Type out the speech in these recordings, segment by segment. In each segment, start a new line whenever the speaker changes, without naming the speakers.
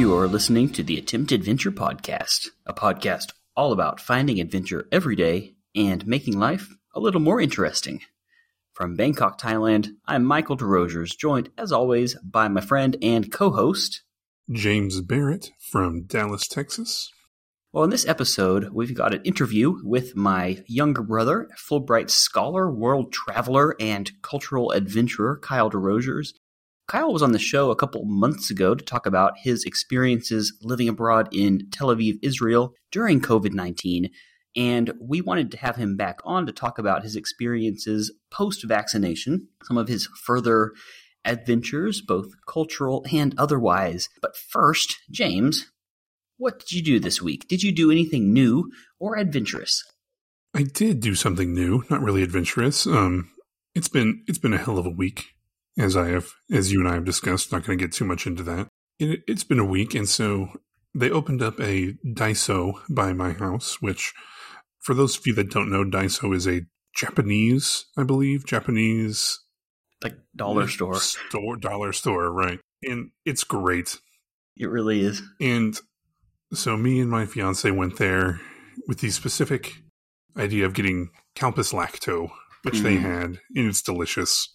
You are listening to the Attempt Adventure Podcast, a podcast all about finding adventure every day and making life a little more interesting. From Bangkok, Thailand, I'm Michael DeRogers, joined as always by my friend and co host,
James Barrett from Dallas, Texas.
Well, in this episode, we've got an interview with my younger brother, Fulbright scholar, world traveler, and cultural adventurer, Kyle DeRogers. Kyle was on the show a couple months ago to talk about his experiences living abroad in Tel Aviv, Israel during COVID 19. And we wanted to have him back on to talk about his experiences post vaccination, some of his further adventures, both cultural and otherwise. But first, James, what did you do this week? Did you do anything new or adventurous?
I did do something new, not really adventurous. Um, it's been it's been a hell of a week as I have, as you and I have discussed. Not going to get too much into that. It, it's been a week, and so they opened up a Daiso by my house. Which, for those of you that don't know, Daiso is a Japanese, I believe, Japanese
like dollar store,
store, dollar store, right? And it's great.
It really is.
And so me and my fiance went there with the specific idea of getting Calpis Lacto, which mm. they had, and it's delicious.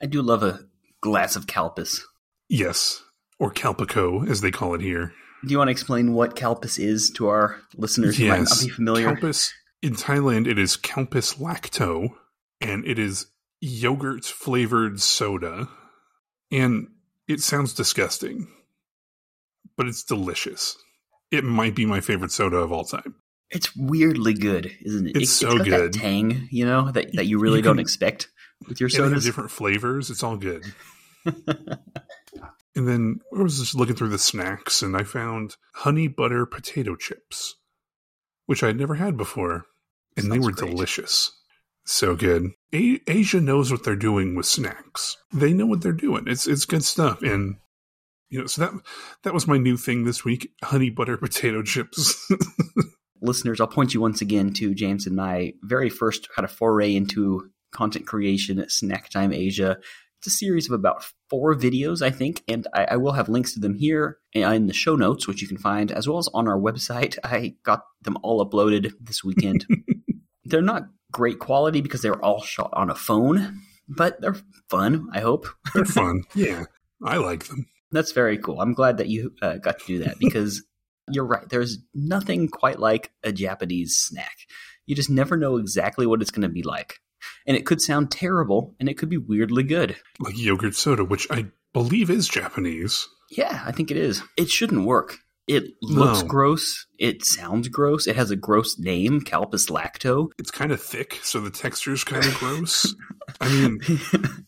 I do love a glass of Calpis.
Yes, or Calpico, as they call it here.
Do you want to explain what Calpis is to our listeners who might not be familiar?
Calpis, in Thailand, it is Calpis Lacto, and it is yogurt flavored soda. And it sounds disgusting, but it's delicious. It might be my favorite soda of all time.
It's weirdly good, isn't it?
It's,
it's
so good.
tang, you know, that, that you really you can, don't expect with your sodas.
different flavors. It's all good. and then I was just looking through the snacks and I found honey butter potato chips, which I had never had before. And Sounds they were great. delicious. So good. A- Asia knows what they're doing with snacks. They know what they're doing. It's it's good stuff. And you know, so that that was my new thing this week: honey butter potato chips.
Listeners, I'll point you once again to James and my very first kind of foray into content creation at Snack Time Asia. It's a series of about four videos, I think, and I, I, will have links to them here in the show notes, which you can find, as well as on our website. I got them all uploaded this weekend. they're not great quality because they're all shot on a phone, but they're fun, I hope.
they're fun. Yeah, I like them.
That's very cool. I'm glad that you uh, got to do that because you're right. There's nothing quite like a Japanese snack. You just never know exactly what it's going to be like and it could sound terrible and it could be weirdly good.
Like yogurt soda, which I believe is Japanese.
Yeah, I think it is. It shouldn't work. It looks no. gross. It sounds gross. It has a gross name, Calpis lacto.
It's kind of thick, so the texture is kind of gross. I mean,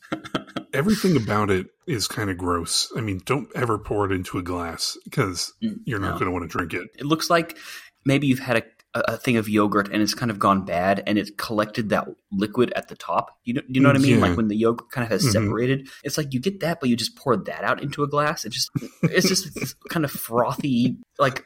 everything about it is kind of gross. I mean, don't ever pour it into a glass because mm, you're not no. going to want to drink it.
It looks like maybe you've had a a, thing of yogurt and it's kind of gone bad and it's collected that liquid at the top. You know, you know what I mean? Yeah. Like when the yogurt kind of has mm-hmm. separated, it's like you get that, but you just pour that out into a glass. It just it's just kind of frothy, like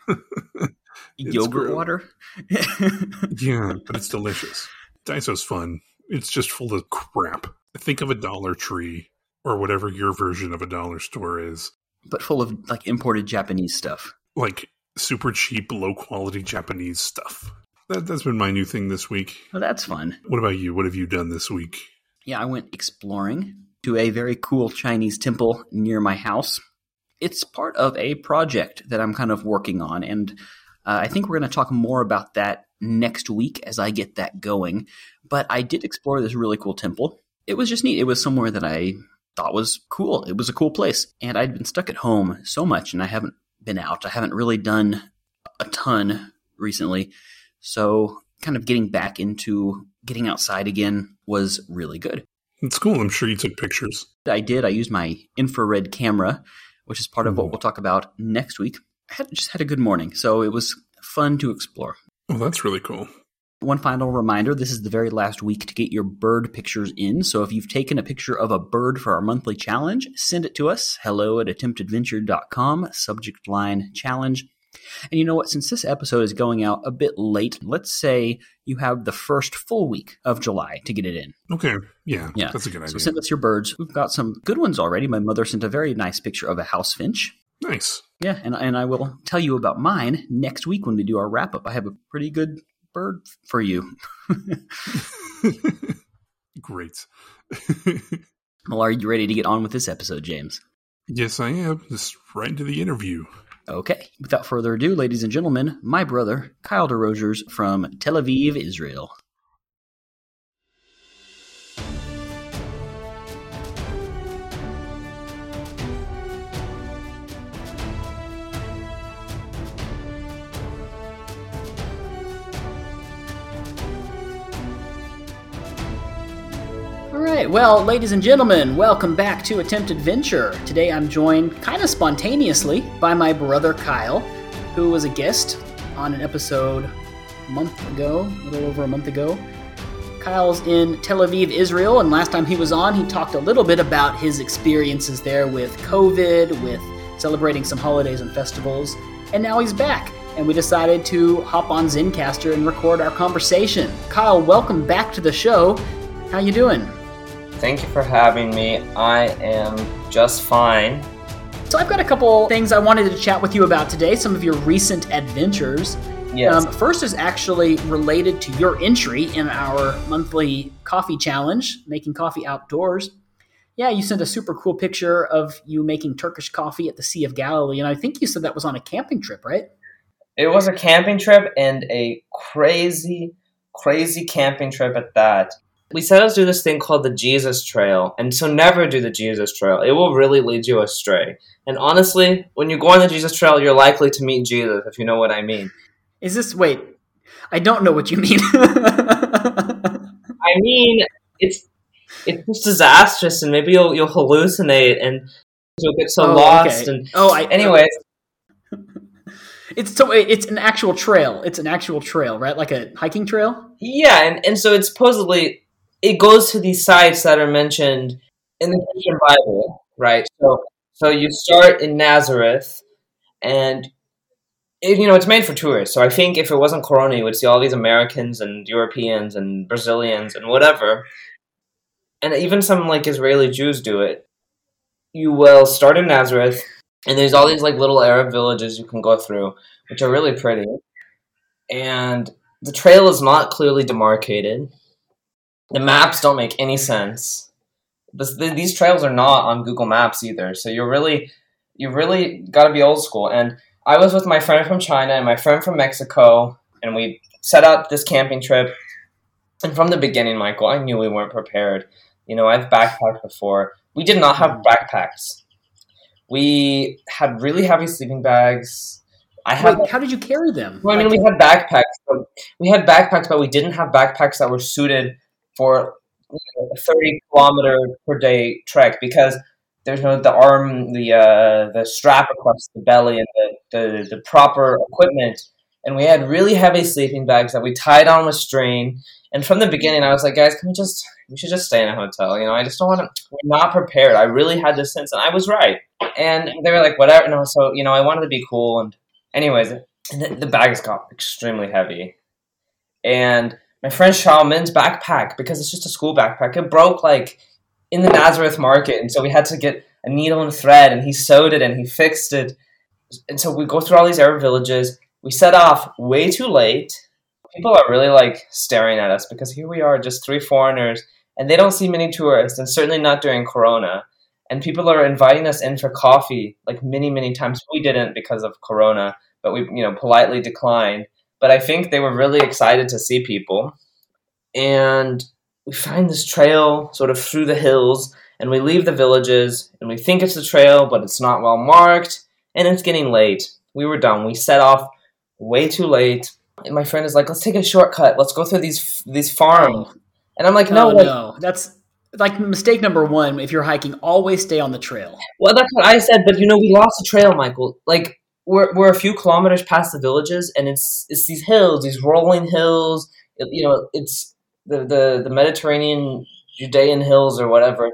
yogurt water.
yeah, but it's delicious. Daiso's fun. It's just full of crap. Think of a Dollar Tree or whatever your version of a dollar store is,
but full of like imported Japanese stuff.
Like super cheap, low quality Japanese stuff. That, that's been my new thing this week.
Well, that's fun.
What about you? What have you done this week?
Yeah, I went exploring to a very cool Chinese temple near my house. It's part of a project that I'm kind of working on, and uh, I think we're going to talk more about that next week as I get that going. But I did explore this really cool temple. It was just neat. It was somewhere that I thought was cool. It was a cool place. And I'd been stuck at home so much and I haven't been out. I haven't really done a ton recently. So, kind of getting back into getting outside again was really good.
It's cool. I'm sure you took pictures.
I did. I used my infrared camera, which is part of what hmm. we'll talk about next week. I had, just had a good morning, so it was fun to explore.
Oh, that's really cool.
One final reminder this is the very last week to get your bird pictures in. So if you've taken a picture of a bird for our monthly challenge, send it to us. Hello at attemptadventure.com, subject line challenge.
And you know what? Since this episode is going out a bit late, let's say you have the first full week of July to get it in.
Okay. Yeah.
Yeah.
That's a good idea.
So send us your birds. We've got some good ones already. My mother sent a very nice picture of a house finch.
nice.
Yeah, and and I will tell you about mine next week when we do our wrap up. I have a pretty good bird for you.
Great.
Well, are you ready to get on with this episode, James?
yes, I am. Just right into the interview.
Okay. Without further ado, ladies and gentlemen, my brother, Kyle DeRosiers from Tel Aviv, Israel. Right, well, ladies and gentlemen, welcome back to Attempt Adventure. Today I'm joined kind of spontaneously by my brother Kyle, who was a guest on an episode a month ago, a little over a month ago. Kyle's in Tel Aviv, Israel, and last time he was on, he talked a little bit about his experiences there with COVID, with celebrating some holidays and festivals, and now he's back. And we decided to hop on Zencastr and record our conversation. Kyle, welcome back to the show. How you doing?
Thank you for having me. I am just fine.
So I've got a couple things I wanted to chat with you about today. Some of your recent adventures.
Yes.
Um, first is actually related to your entry in our monthly coffee challenge, making coffee outdoors. Yeah, you sent a super cool picture of you making Turkish coffee at the Sea of Galilee, and I think you said that was on a camping trip, right?
it was a camping trip and a crazy, crazy camping trip at that. We out to do this thing called the Jesus Trail, and so never do the Jesus Trail. It will really lead you astray. And honestly, when you go on the Jesus Trail, you're likely to meet Jesus, if you know what I mean.
Is this wait? I don't know what you mean.
I mean, it's it's just disastrous, and maybe you'll you'll hallucinate, and you'll get so
Oh,
lost.
okay.
And
oh, I
anyways,
it's so it's an actual trail. It's an actual trail, right? Like a hiking trail.
Yeah, and, and so it's supposedly it goes to these sites that are mentioned in the Christian Bible, right? So so you start in Nazareth, and it, you know it's made for tourists. So I think if it wasn't Corona, you would see all these Americans and Europeans and Brazilians and whatever, and even some like Israeli Jews do it. You will start in Nazareth, and there's all these like little Arab villages you can go through, which are really pretty, and the trail is not clearly demarcated. The maps don't make any sense. This, th- these trails are not on Google Maps either, so you're really, you really got to be old school. And I was with my friend from China and my friend from Mexico, and we set out this camping trip. And from the beginning, Michael, I knew we weren't prepared. You know, I've backpacked before. We did not have backpacks. We had really heavy sleeping bags. I had
Wait, how did you carry them?
well, I mean, we had backpacks. We had backpacks, but we didn't have backpacks that were suited for you know, a thirty kilometer per day trek because there's no the arm, the uh, the strap across the belly, and the, the the proper equipment. And we had really heavy sleeping bags that we tied on with string. And from the beginning, I was like, guys, can we just we should just stay in a hotel? You know, I just don't want to. We're not prepared. I really had this sense, and I was right. And they were like, whatever. No, so you know, I wanted to be cool. And anyways, the, the bags got extremely heavy. And my friend Xiaomin's backpack, because it's just a school backpack, it broke like in the Nazareth market. And so we had to get a needle and thread, and he sewed it and he fixed it. And so we go through all these Arab villages. We set off way too late. People are really like staring at us because here we are, just three foreigners, and they don't see many tourists, and certainly not during Corona. And people are inviting us in for coffee like many, many times. We didn't because of Corona, but we, you know, politely declined. But I think they were really excited to see people. And we find this trail sort of through the hills, and we leave the villages, and we think it's the trail, but it's not well marked, and it's getting late. We were done. We set off way too late. And my friend is like, "Let's take a shortcut. Let's go through these these farms." And I'm like, "No,
no,
like,
no. That's like mistake number one. If you're hiking, always stay on the trail.
Well, that's what I said, but you know, we lost the trail, Michael. Like we're we're a few kilometers past the villages, and it's it's these hills, these rolling hills. It, you know, it's the, the the Mediterranean Judean hills or whatever,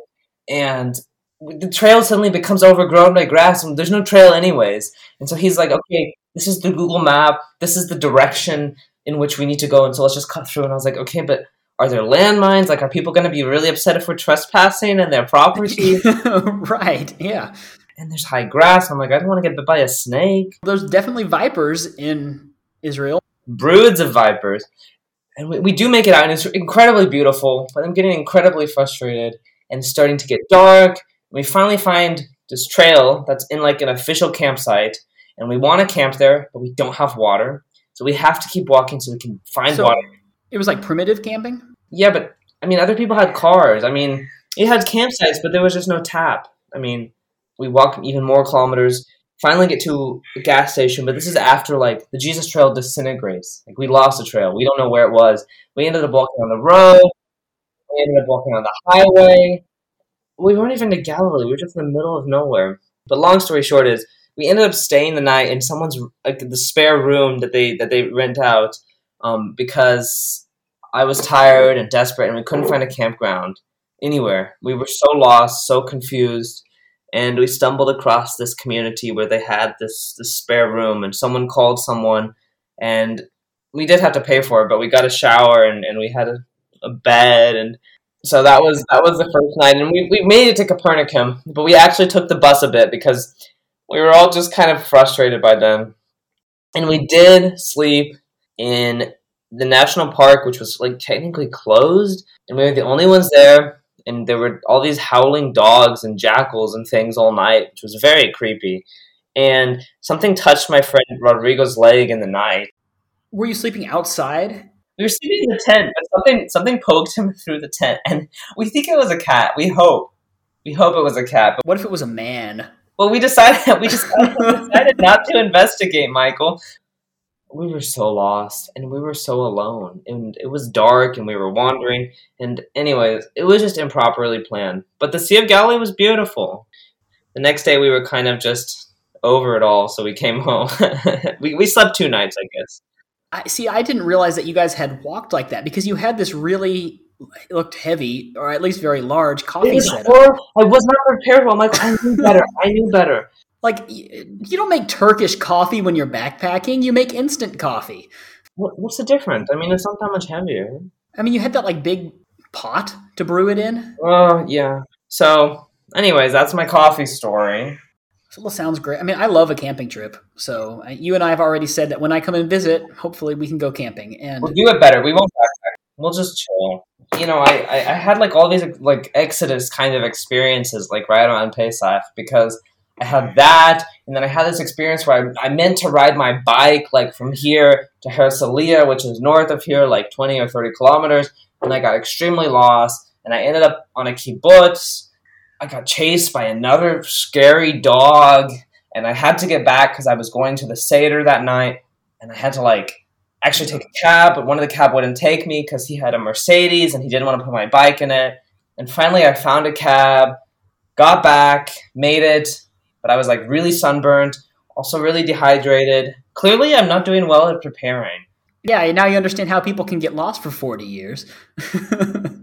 and the trail suddenly becomes overgrown by grass, and there's no trail anyways. And so he's like, okay, this is the Google map. This is the direction in which we need to go, and so let's just cut through. And I was like, okay, but are there landmines? Like, are people going to be really upset if we're trespassing in their property?
right. Yeah.
And there's high grass. I'm like, I don't want to get bit by a snake.
There's definitely vipers in Israel.
Broods of vipers. And we, we do make it out, and it's incredibly beautiful, but I'm getting incredibly frustrated, and starting to get dark. We finally find this trail that's in like an official campsite, and we want to camp there, but we don't have water. So we have to keep walking so we can find
So-
water.
It was like primitive camping.
Yeah, but I mean, other people had cars. I mean, it had campsites, but there was just no tap. I mean, we walk even more kilometers, finally get to a gas station, but this is after like the Jesus Trail disintegrates. Like we lost the trail. We don't know where it was. We ended up walking on the road. We ended up walking on the highway. We weren't even to Galilee. We were just in the middle of nowhere. But long story short is we ended up staying the night in someone's like the spare room that they that they rent out um, because I was tired and desperate, and we couldn't find a campground anywhere. We were so lost, so confused, and we stumbled across this community where they had this this spare room, and someone called someone, and we did have to pay for it, but we got a shower and, and we had a, a bed, and so that was that was the first night, and we, we made it to Capernaum, but we actually took the bus a bit because we were all just kind of frustrated by then, and we did sleep in the national park, which was like technically closed, and we were the only ones there. And there were all these howling dogs and jackals and things all night, which was very creepy. And something touched my friend Rodrigo's leg in the night.
Were you sleeping outside?
We were sleeping in the tent, but something something poked him through the tent, and we think it was a cat. We hope, we hope it was a cat. But
What if it was a man?
well, we decided we decided, we decided not to investigate, Michael. We were so lost, and we were so alone, and it was dark, and we were wandering. And anyways, it was just improperly planned. But the Sea of Galilee was beautiful. The next day, we were kind of just over it all, so we came home. we we slept two nights, I guess.
I see. I didn't realize that you guys had walked like that because you had this really it looked heavy, or at least very large
It
coffee
was
setup.
horrible. I was not prepared. Well, Michael, I knew better. I knew better.
Like you don't make Turkish coffee when you're backpacking. You make instant coffee.
What's the difference? I mean, it's not that much heavier.
I mean, you had that like big pot to brew it in.
Oh, yeah. So, anyways, that's my coffee story.
So, well, sounds great. I mean, I love a camping trip. So uh, you and I have already said that when I come and visit, hopefully we can go camping. And
We'll do it better. We won't backpack. We'll just chill. You know, I, I, I had like all these like Exodus kind of experiences like right around Pesach because I had that, and then I had this experience where I, I meant to ride my bike like from here to Herzliya, which is north of here, like 20 or 30 kilometers, and I got extremely lost, and I ended up on a kibbutz. I got chased by another scary dog, and I had to get back because I was going to the Seder that night, and I had to like actually take a cab, but one of the cab wouldn't take me because he had a Mercedes and he didn't want to put my bike in it. And finally, I found a cab, got back, made it, but I was like really sunburned, also really dehydrated. Clearly, I'm not doing well at preparing.
yeah, now you understand how people can get lost for 40 years.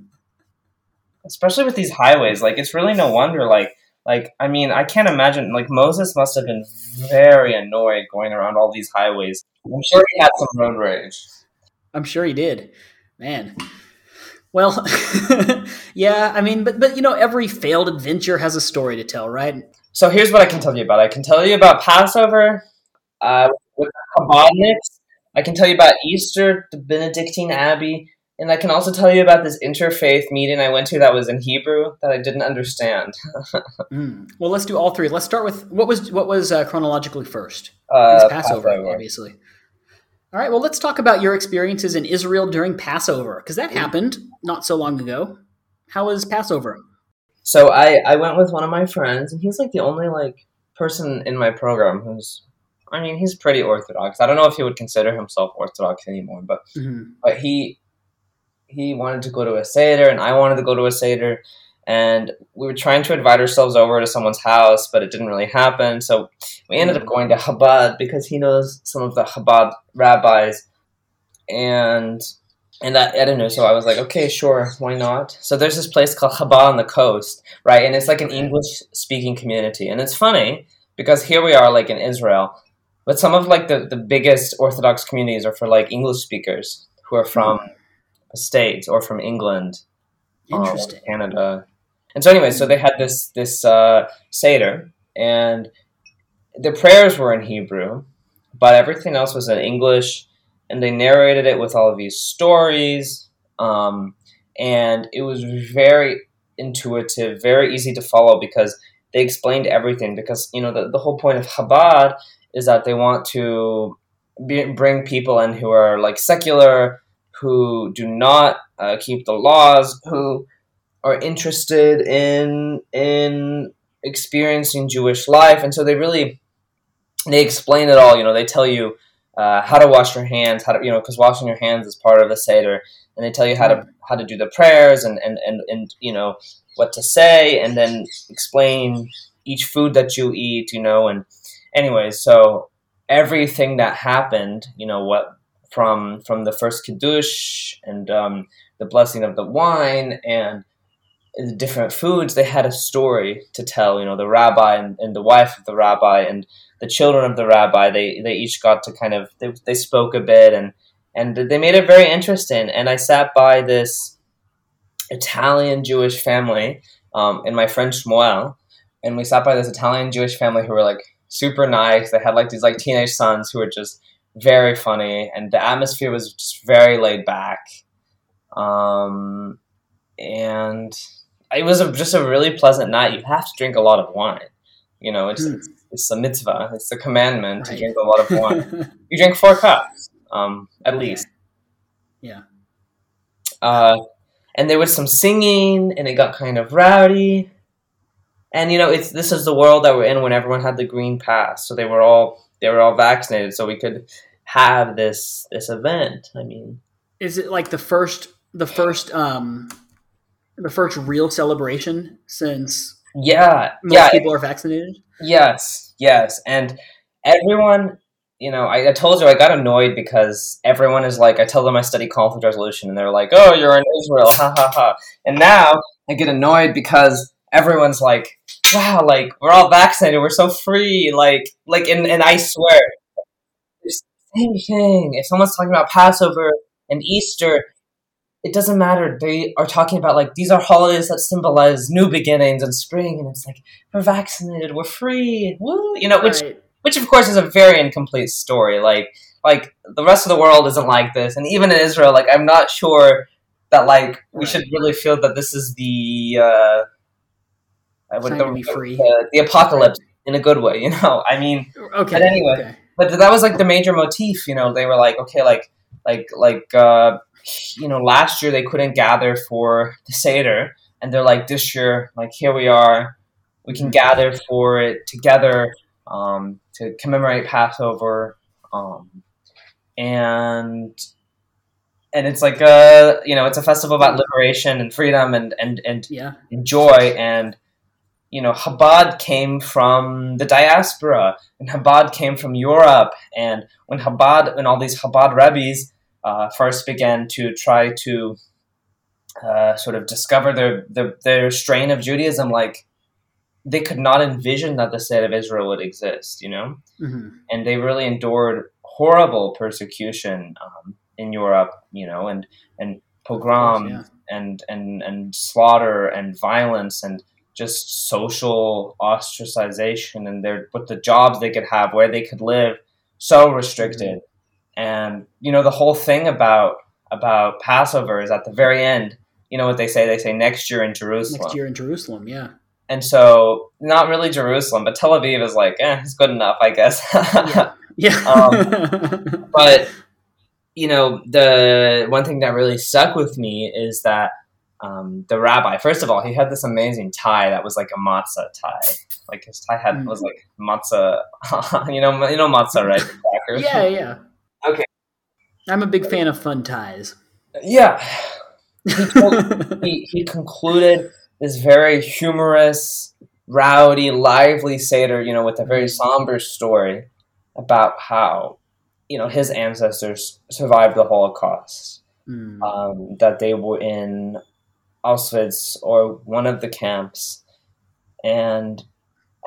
especially with these highways like it's really no wonder like like i mean i can't imagine like moses must have been very annoyed going around all these highways i'm sure he had some road rage
I'm sure he did. Man. Well, yeah, I mean, but but you know, every failed adventure has a story to tell, right?
So here's what i can tell you about i can tell you about passover uh, with Chabadniks. i can tell you about easter the benedictine abbey and i can also tell you about this interfaith meeting i went to that was in hebrew that i didn't understand
Mm. Well, let's do all three. Let's start with what was what was uh, chronologically first.
Uh,
was Passover, obviously. All right. Well, let's talk about your experiences in Israel during Passover because that happened not so long ago. How was Passover?
So I, I went with one of my friends, and he's like the only like person in my program who's, I mean, he's pretty orthodox. I don't know if he would consider himself orthodox anymore, but
Mhm.
but he he wanted to go to a seder, and I wanted to go to a seder, and we were trying to invite ourselves over to someone's house, but it didn't really happen. So we ended up going to Chabad because he knows some of the Chabad rabbis, and and I, I don't know. So I was like, okay, sure, why not? So there's this place called Chabad on the coast, right? And it's like an English speaking community, and it's funny because here we are, like in Israel, but some of like the the biggest Orthodox communities are for like English speakers who are from the states or from England, um, Canada, and so anyway, so they had this this uh, seder, and the prayers were in Hebrew, but everything else was in English, and they narrated it with all of these stories, um, and it was very intuitive, very easy to follow because they explained everything. Because you know the, the whole point of Chabad is that they want to be, bring people in who are like secular, who do not uh, keep the laws, who are interested in in experiencing Jewish life, and so they really they explain it all. You know, they tell you uh, how to wash your hands, how to you know, because washing your hands is part of the seder, and they tell you how to how to do the prayers and and and, and you know what to say, and then explain each food that you eat. You know, and anyways, so everything that happened, you know, what from from the first kiddush and um, the blessing of the wine and the different foods, they had a story to tell. You know, the rabbi and, and the wife of the rabbi and the children of the rabbi, they, they each got to kind of they, they spoke a bit and and they made it very interesting. And I sat by this Italian Jewish family um, and my friend Shmuel, and we sat by this Italian Jewish family who were like super nice. They had like these like teenage sons who were just very funny, and the atmosphere was just very laid back. Um, and it was a, just a really pleasant night. You have to drink a lot of wine. You know, it's,
Hmm.
it's, it's a mitzvah. It's the commandment to drink a lot of wine. you drink four cups, um, at least.
Yeah.
Uh, and there was some singing, and it got kind of rowdy. And you know, it's this is the world that we're in when everyone had the green pass, so they were all they were all vaccinated, so we could have this this event. I mean,
Is it like the first the first um the first real celebration since
yeah,
most
yeah,
people are vaccinated?
Yes, yes, and everyone, you know, I, I told you I got annoyed because everyone is like, I tell them I study conflict resolution, and they're like, "Oh, you're in Israel, ha ha ha," and now I get annoyed because everyone's like, "Wow, like we're all vaccinated, we're so free," like, like, and and I swear, same thing. If someone's talking about Passover and Easter. It doesn't matter. They are talking about like these are holidays that symbolize new beginnings and spring, and it's like we're vaccinated, we're free, woo, you know, which
Right.
which of course is a very incomplete story. Like like the rest of the world isn't like this, and even in Israel, like I'm not sure that like we
Right.
should really feel that this is the uh, I would the,
to be free.
the, the apocalypse in a good way, you know. I mean,
Okay.
But anyway.
okay.
but that was like the major motif, you know. They were like, okay, like like like uh, you know, last year they couldn't gather for the seder, and they're like, this year, like here we are, we can gather for it together um, to commemorate Passover, um, and and it's like a you know, it's a festival about liberation and freedom and and and
Yeah.
and joy. And you know Chabad came from the diaspora and Chabad came from Europe. And when Chabad and all these Chabad rabbis uh, first began to try to uh, sort of discover their, their their strain of Judaism like they could not envision that the state of Israel would exist you know?
Hmm
and they really endured horrible persecution um, in Europe you know and and pogrom
yeah.
and and and slaughter and violence and just social ostracization and their what the jobs they could have where they could live so restricted and you know the whole thing about about passover is at the very end you know what they say they say next year in jerusalem
Next year in Jerusalem. Yeah.
and so not really jerusalem but tel aviv is like eh, it's good enough i guess
Yeah.
Um, but you know the one thing that really stuck with me is that um, the rabbi first of all he had this amazing tie that was like a matzah tie like his tie had
Mm.
was like matzah you know you know matzah right
yeah. Yeah.
Okay.
I'm a big fan of fun ties.
yeah he, told, he, he concluded this very humorous rowdy lively seder you know with a very somber story about how you know his ancestors survived the holocaust
Mm.
um, that they were in Auschwitz or one of the camps, and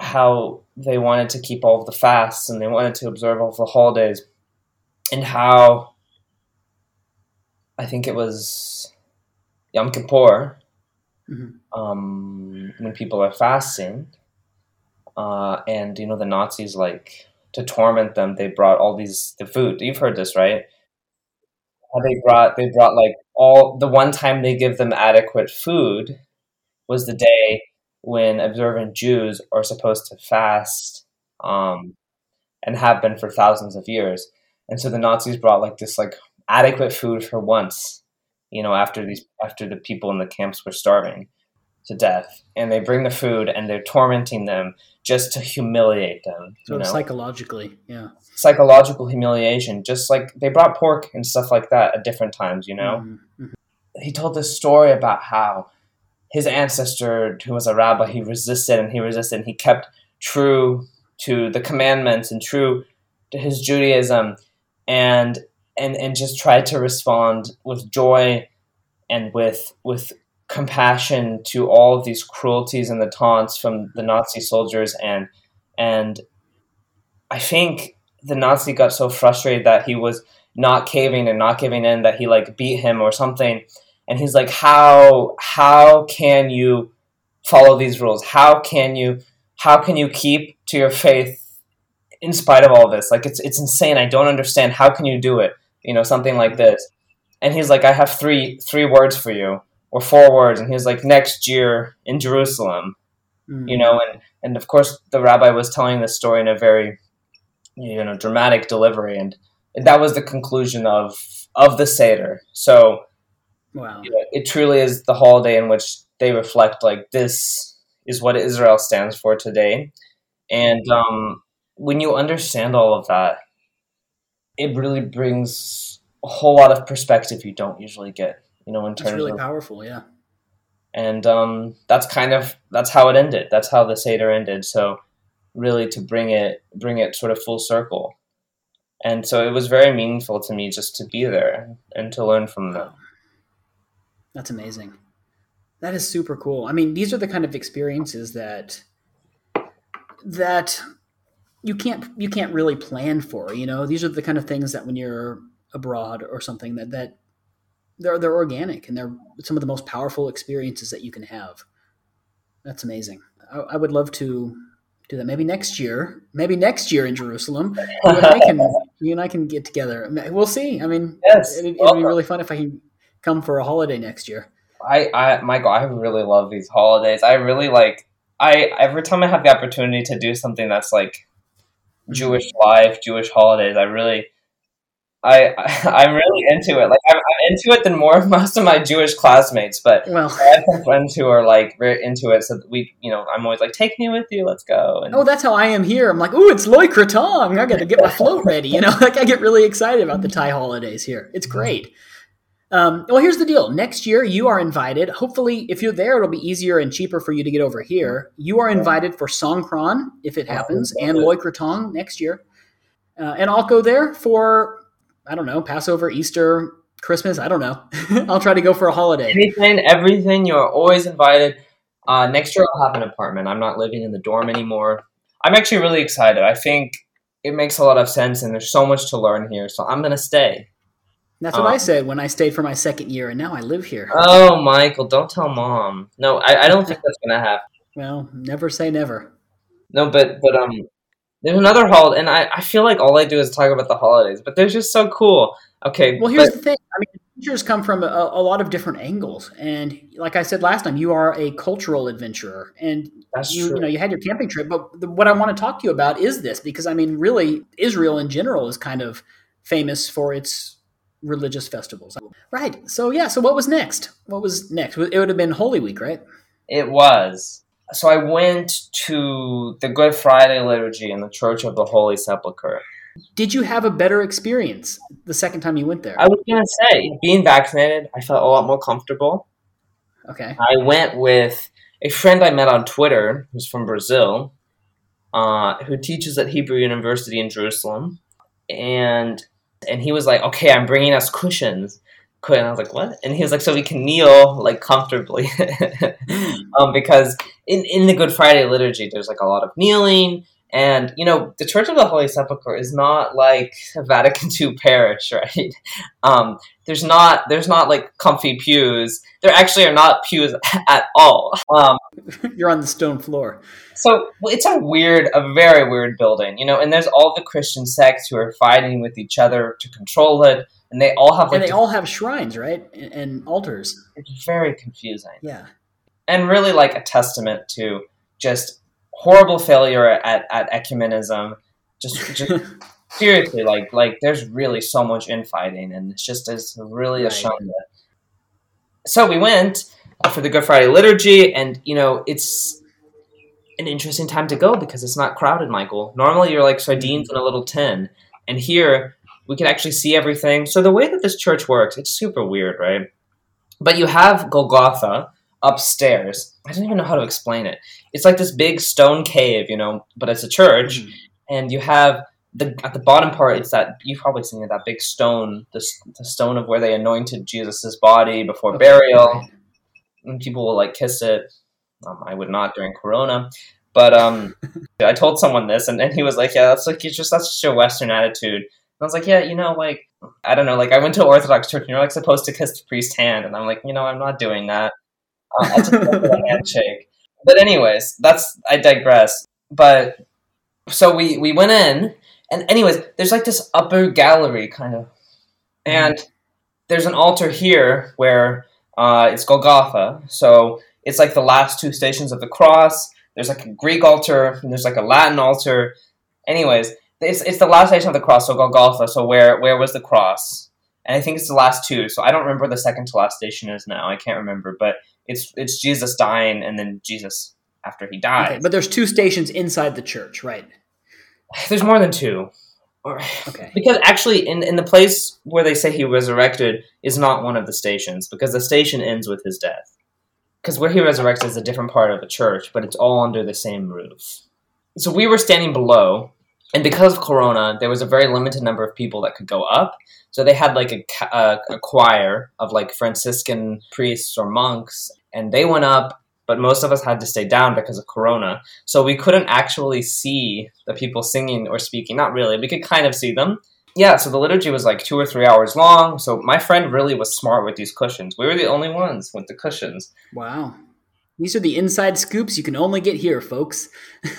how they wanted to keep all of the fasts and they wanted to observe all of the holidays, and how I think it was Yom Kippur,
Mhm.
um, when people are fasting, uh, and you know the Nazis like to torment them. They brought all these the food. You've heard this, right? How they brought they brought like all the one time they give them adequate food was the day when observant Jews are supposed to fast, um, and have been for thousands of years. And so the Nazis brought like this like adequate food for once, you know, after these after the people in the camps were starving to death, and they bring the food and they're tormenting them just to humiliate them.
So
you know?
psychologically, yeah.
psychological humiliation. Just like they brought pork and stuff like that at different times, you know.
Mhm. Mhm.
He told this story about how his ancestor, who was a rabbi, he resisted and he resisted. And he kept true to the commandments and true to his Judaism, and and and just tried to respond with joy and with with compassion to all of these cruelties and the taunts from the Nazi soldiers. And and I think the Nazi got so frustrated that he was not caving and not giving in that he like beat him or something. And he's like how how can you follow these rules? How can you how can you keep to your faith in spite of all this like it's it's insane. I don't understand how can you do it? You know something like this. And he's like i have three three words for you or four words. And he's like next year in jerusalem.
Mm.
you know and and of course the rabbi was telling this story in a very you know dramatic delivery. And that was the conclusion of of the seder. So
Wow.
you know, it truly is the holiday in which they reflect like this is what Israel stands for today. And um, when you understand all of that it really brings a whole lot of perspective you don't usually get you know in terms
really
of
powerful, yeah.
and um, that's kind of that's how it ended. That's how the seder ended. So really to bring it bring it sort of full circle, and so it was very meaningful to me just to be there and to learn from them.
That's amazing. That is super cool. I mean, these are the kind of experiences that that you can't you can't really plan for, you know. These are the kind of things that when you're abroad or something that that they're they're organic and they're some of the most powerful experiences that you can have. That's amazing. I, I would love to do that. Maybe next year. Maybe next year in Jerusalem. You and I can you and I can get together. We'll see. I mean,
Yes,
it'd, it'd be really fun if I can come for a holiday next year.
I, I, Michael, I really love these holidays. I really like. I every time I have the opportunity to do something that's like Jewish life, Jewish holidays, I really, I, I I'm really into it. Like I'm, I'm into it than more of most of my Jewish classmates. But
Well,
I have some friends who are like very into it. So we, you know, I'm always like, take me with you, let's go. And
oh, that's how I am here. I'm like, oh, it's Loy Krathong. I got to get my float ready. You know, like I get really excited about the Thai holidays here. It's great. Um, well, here's the deal. Next year, you are invited. Hopefully, if you're there, it'll be easier and cheaper for you to get over here. You are invited for Songkran, if it happens, and Loy Krathong next year. Uh, and I'll go there for, I don't know, Passover, Easter, Christmas. I don't know. I'll try to go for a holiday.
anything, everything, you're always invited. Uh, next year, I'll have an apartment. I'm not living in the dorm anymore. I'm actually really excited. I think it makes a lot of sense, and there's so much to learn here. So I'm gonna stay.
That's what
Um,
I said when I stayed for my second year, and now I live here.
Oh, Michael, don't tell mom. No, I, I don't think that's gonna happen.
Well, never say never.
No, but but um, there's another holiday, and I, I feel like all I do is talk about the holidays, but they're just so cool. Okay,
Well, here's
but-
the thing. I mean, adventures come from a, a lot of different angles, and like I said last time, you are a cultural adventurer, and
that's
you
true.
you know you had your camping trip. But the, what I want to talk to you about is this, because I mean, really, Israel in general is kind of famous for its religious festivals, right? So yeah. So what was next? What was next? It would have been Holy Week, right?
It was. So I went to the Good Friday liturgy in the Church of the Holy Sepulchre.
Did you have a better experience the second time you went there?
I was gonna say, being vaccinated, I felt a lot more comfortable.
Okay.
I went with a friend I met on Twitter who's from Brazil, uh, who teaches at Hebrew University in Jerusalem, and and he was like, "Okay, I'm bringing us cushions. And I was like, what? And he was like, so we can kneel like comfortably. um, because in, in the Good Friday liturgy, there's like a lot of kneeling. And, you know, the Church of the Holy Sepulchre is not like a Vatican II parish, right? Um, there's not, there's not like comfy pews. There actually are not pews at all. Um,
You're on the stone floor.
so it's a weird, a very weird building, you know, and there's all the Christian sects who are fighting with each other to control it. And they all have like,
And they all have shrines, right? And, and altars.
it's very confusing.
Yeah.
and really like a testament to just horrible failure at, at ecumenism. Just, just seriously, like like there's really so much infighting, and it's just is really a shame. So we went uh, for the Good Friday liturgy, and you know it's an interesting time to go because it's not crowded, Michael. Normally you're like sardines in a little tin, and here we can actually see everything. So the way that this church works, it's super weird, right? But you have Golgotha upstairs. I don't even know how to explain it. It's like this big stone cave, you know, but it's a church,
Mhm.
and you have the at the bottom part. It's that you've probably seen it, that big stone, the, the stone of where they anointed Jesus's body before
Okay,
burial and people will like kiss it. Um, I would not during Corona, but um, I told someone this, and, and he was like, "Yeah, that's like it's just that's just a Western attitude." And I was like, "Yeah, you know, like I don't know, like I went to Orthodox church, and you're like supposed to kiss the priest's hand, and I'm like, you know, I'm not doing that. Uh, I just handshake." But anyways, that's I digress. But so we we went in, and anyways, there's like this upper gallery kind of, and there's an altar here where uh, it's Golgotha. So it's like the last two stations of the cross. There's like a Greek altar and there's like a Latin altar. Anyways, it's, it's the last station of the cross, so Golgotha. So where where was the cross? And I think it's the last two. So I don't remember the second to last station is now. I can't remember, but it's it's Jesus dying and then Jesus after he dies.
Okay, but there's two stations inside the church, right?
There's more than two.
Okay.
Because actually, in, in the place where they say he resurrected is not one of the stations, because the station ends with his death. Because where he resurrects is a different part of the church, but it's all under the same roof. So we were standing below, and because of Corona, there was a very limited number of people that could go up. So they had like a, a, a choir of like Franciscan priests or monks, and they went up, but most of us had to stay down because of Corona. So we couldn't actually see the people singing or speaking. Not really. We could kind of see them. Yeah, so the liturgy was like two or three hours long. So my friend really was smart with these cushions. We were the only ones with the cushions.
Wow. These are the inside scoops you can only get here, folks.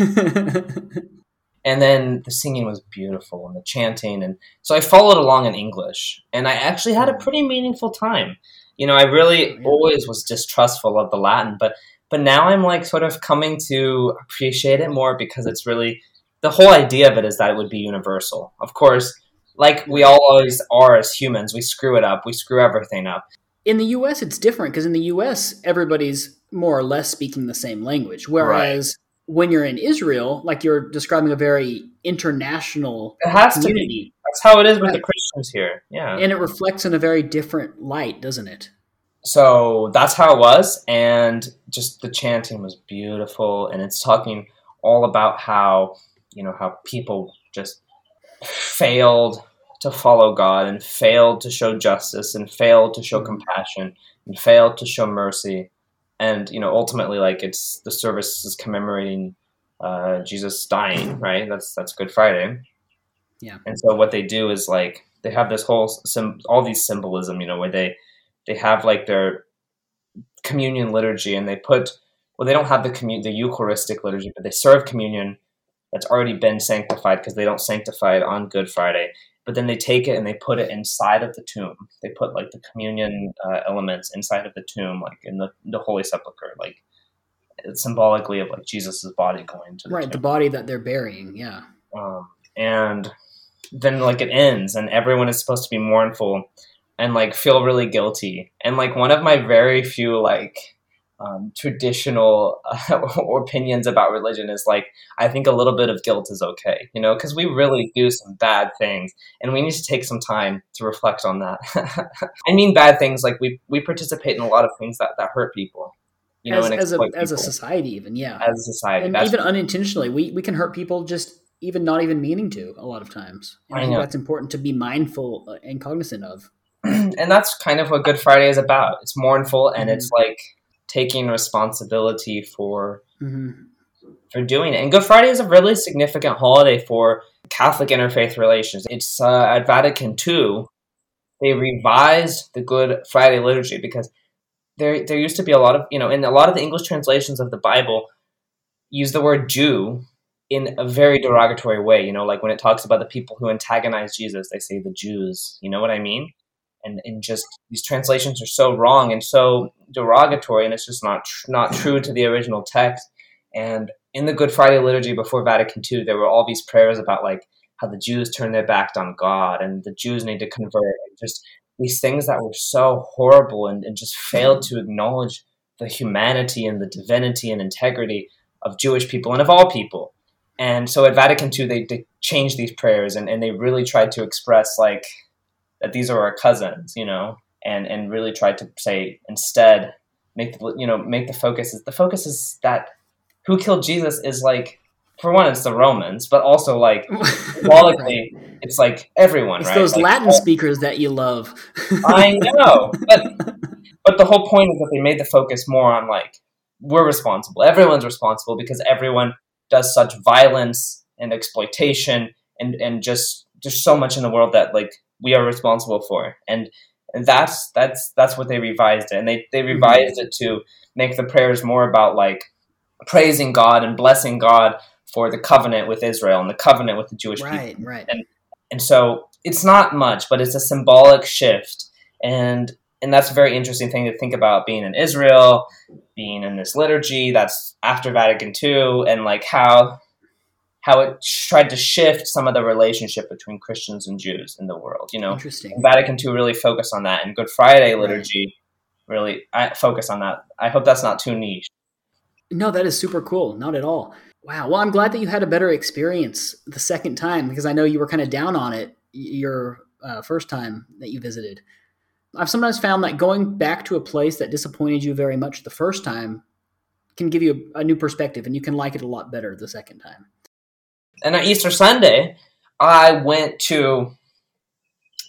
And then the singing was beautiful and the chanting. And so I followed along in English. And I actually had a hmm. pretty meaningful time. You know, I really
oh,
always was distrustful of the Latin, but but now I'm like sort of coming to appreciate it more because it's really the whole idea of it is that it would be universal. Of course, like we all always are as humans, we screw it up, we screw everything up.
in the US, it's different because in the US, everybody's more or less speaking the same language. Whereas when you're in Israel, like you're describing a very international
It has to be.
community,
That's how it is with the Christians here. Yeah.
and it reflects in a very different light, doesn't it?
so that's how it was and just the chanting was beautiful and it's talking all about how you know how people just failed to follow god and failed to show justice and failed to show
Mhm.
compassion and failed to show mercy and you know ultimately like it's the service is commemorating uh, jesus dying right? That's that's good friday.
Yeah.
and so what they do is like they have this whole sim- all these symbolism you know where they they have like their communion liturgy and they put well they don't have the commun- the eucharistic liturgy but they serve communion that's already been sanctified because they don't sanctify it on good friday but then they take it and they put it inside of the tomb they put like the communion uh, elements inside of the tomb like in the, the holy sepulcher like it's symbolically of like jesus' body going to the
Right,
tomb
the body that they're burying. Yeah.
um, and then like it ends and everyone is supposed to be mournful and like feel really guilty and like one of my very few like um, traditional uh, opinions about religion is like i think a little bit of guilt is okay you know because we really do some bad things and we need to take some time to reflect on that i mean bad things like we we participate in a lot of things that that hurt people you know
as,
and
as a
exploit
as a society, even yeah,
as a society
and even unintentionally, we we can hurt people just even not even meaning to a lot of times. And
I
I, think
know.
that's important to be mindful uh, and cognizant of.
and that's kind of what Good Friday is about. It's mournful and
Mm-hmm.
it's like taking responsibility for
hmm
for doing it. And Good Friday is a really significant holiday for Catholic interfaith relations. It's uh, at Vatican II. They revised the Good Friday liturgy because there there used to be a lot of you know in a lot of the English translations of the Bible use the word Jew in a very derogatory way. You know, like when it talks about the people who antagonize Jesus, they say the Jews. You know what I mean? And and just these translations are so wrong and so derogatory, and it's just not tr- not true to the original text. And in the Good Friday liturgy before Vatican II, there were all these prayers about like how the Jews turn their back on God and the Jews need to convert. And just these things that were so horrible and, and just failed to acknowledge the humanity and the divinity and integrity of Jewish people and of all people. And so at Vatican II, they, they changed these prayers and, and they really tried to express like that these are our cousins, you know, and, and really tried to say instead make the you know make the focus is the focus is that who killed Jesus is like for one it's the Romans, but also like symbolically it's like everyone,
it's
right?
those
Like,
Latin speakers that you love.
I know, but but the whole point is that they made the focus more on like we're responsible. Everyone's responsible because everyone does such violence and exploitation and and just there's so much in the world that like we are responsible for. And and that's that's that's what they revised it. And they they mm-hmm. revised it to make the prayers more about like praising God and blessing God for the covenant with Israel and the covenant with the Jewish people.
right, right.
And so it's not much, but it's a symbolic shift. And and that's a very interesting thing to think about being in Israel, being in this liturgy that's after Vatican II, and like how how it tried to shift some of the relationship between Christians and Jews in the world. You know,
Interesting.
Vatican II really focused on that, and Good Friday
Right.
liturgy really I focus on that. I hope that's not too niche.
No, that is super cool. Not at all. Wow. Well, I'm glad that you had a better experience the second time because I know you were kind of down on it your uh, first time that you visited. I've sometimes found that going back to a place that disappointed you very much the first time can give you a, a new perspective and you can like it a lot better the second time.
And on Easter Sunday, I went to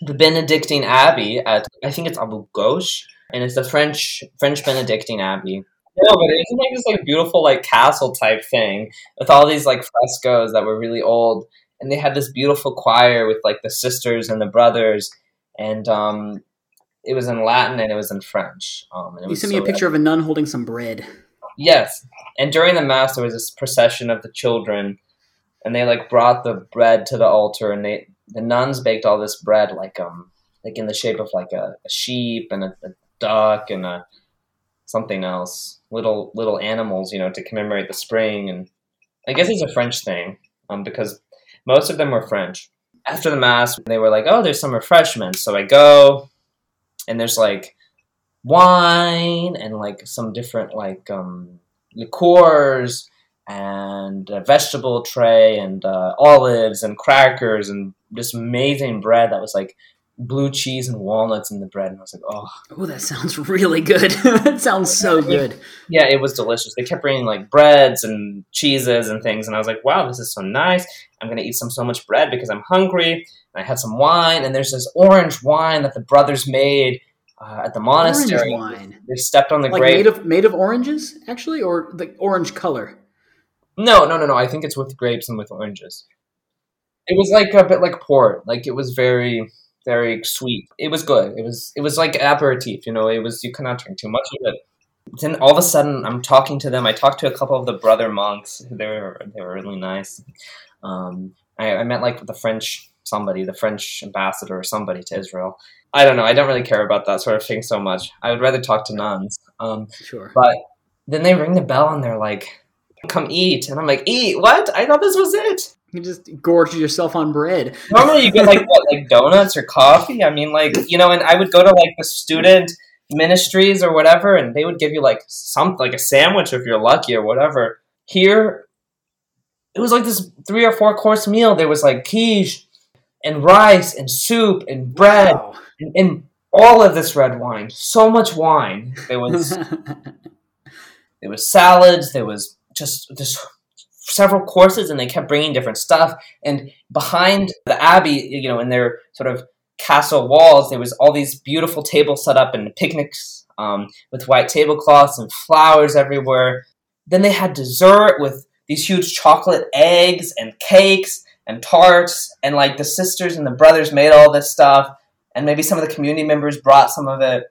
the Benedictine Abbey at I think it's Abu Ghosh, and it's the French French Benedictine Abbey. No, but it's like this like beautiful like castle type thing with all these like frescoes that were really old, and they had this beautiful choir with like the sisters and the brothers, and um, it was in Latin and it was in French. Um, and it
You
was
sent me a
so
picture of a nun holding some bread.
Yes, and during the mass there was this procession of the children, and they like brought the bread to the altar, and they the nuns baked all this bread like um like in the shape of like a, a sheep and a, a duck and a something else, little little animals, you know, to commemorate the spring, and I guess it's a French thing, um because most of them were French. After the mass, they were like, "Oh, there's some refreshments," so I go, and there's like wine and like some different like um, liqueurs and a vegetable tray and uh, olives and crackers and this amazing bread that was like blue cheese and walnuts in the bread and I was like oh
Oh, that sounds really good. that sounds so good.
yeah it was delicious they kept bringing like breads and cheeses and things and I was like wow this is so nice I'm gonna eat some so much bread because I'm hungry and I had some wine and there's this orange wine that the brothers made uh, at the monastery Orange
wine.
they stepped on the
Like
grape
made of made of oranges, actually, or the orange color.
No, no, no, no. I think it's with grapes and with oranges. It was like a bit like port. Like it was very, very sweet. It was good. It was it was like aperitif. You know, it was you cannot drink too much of it. Then all of a sudden, I'm talking to them. I talked to a couple of the brother monks. They were they were really nice. Um, I, I met like the French somebody, the French ambassador or somebody to Israel. I don't know. I don't really care about that sort of thing so much. I would rather talk to nuns. Um,
Sure.
but then they ring the bell and they're like, "Come eat," and I'm like, "Eat what? I thought this was it."
You just gorge yourself on bread.
Normally, you get like what, like donuts or coffee. I mean, like you know, and I would go to like the student ministries or whatever, and they would give you like some like a sandwich if you're lucky or whatever. Here, it was like this three or four course meal. There was like quiche and rice and soup and bread
Wow.
and, and all of this red wine. So much wine. There was there was salads there was just just several courses and they kept bringing different stuff. And behind the abbey you know in their sort of castle walls, there was all these beautiful tables set up and picnics um, with white tablecloths and flowers everywhere. Then they had dessert with these huge chocolate eggs and cakes and tarts, and like the sisters and the brothers made all this stuff, and maybe some of the community members brought some of it,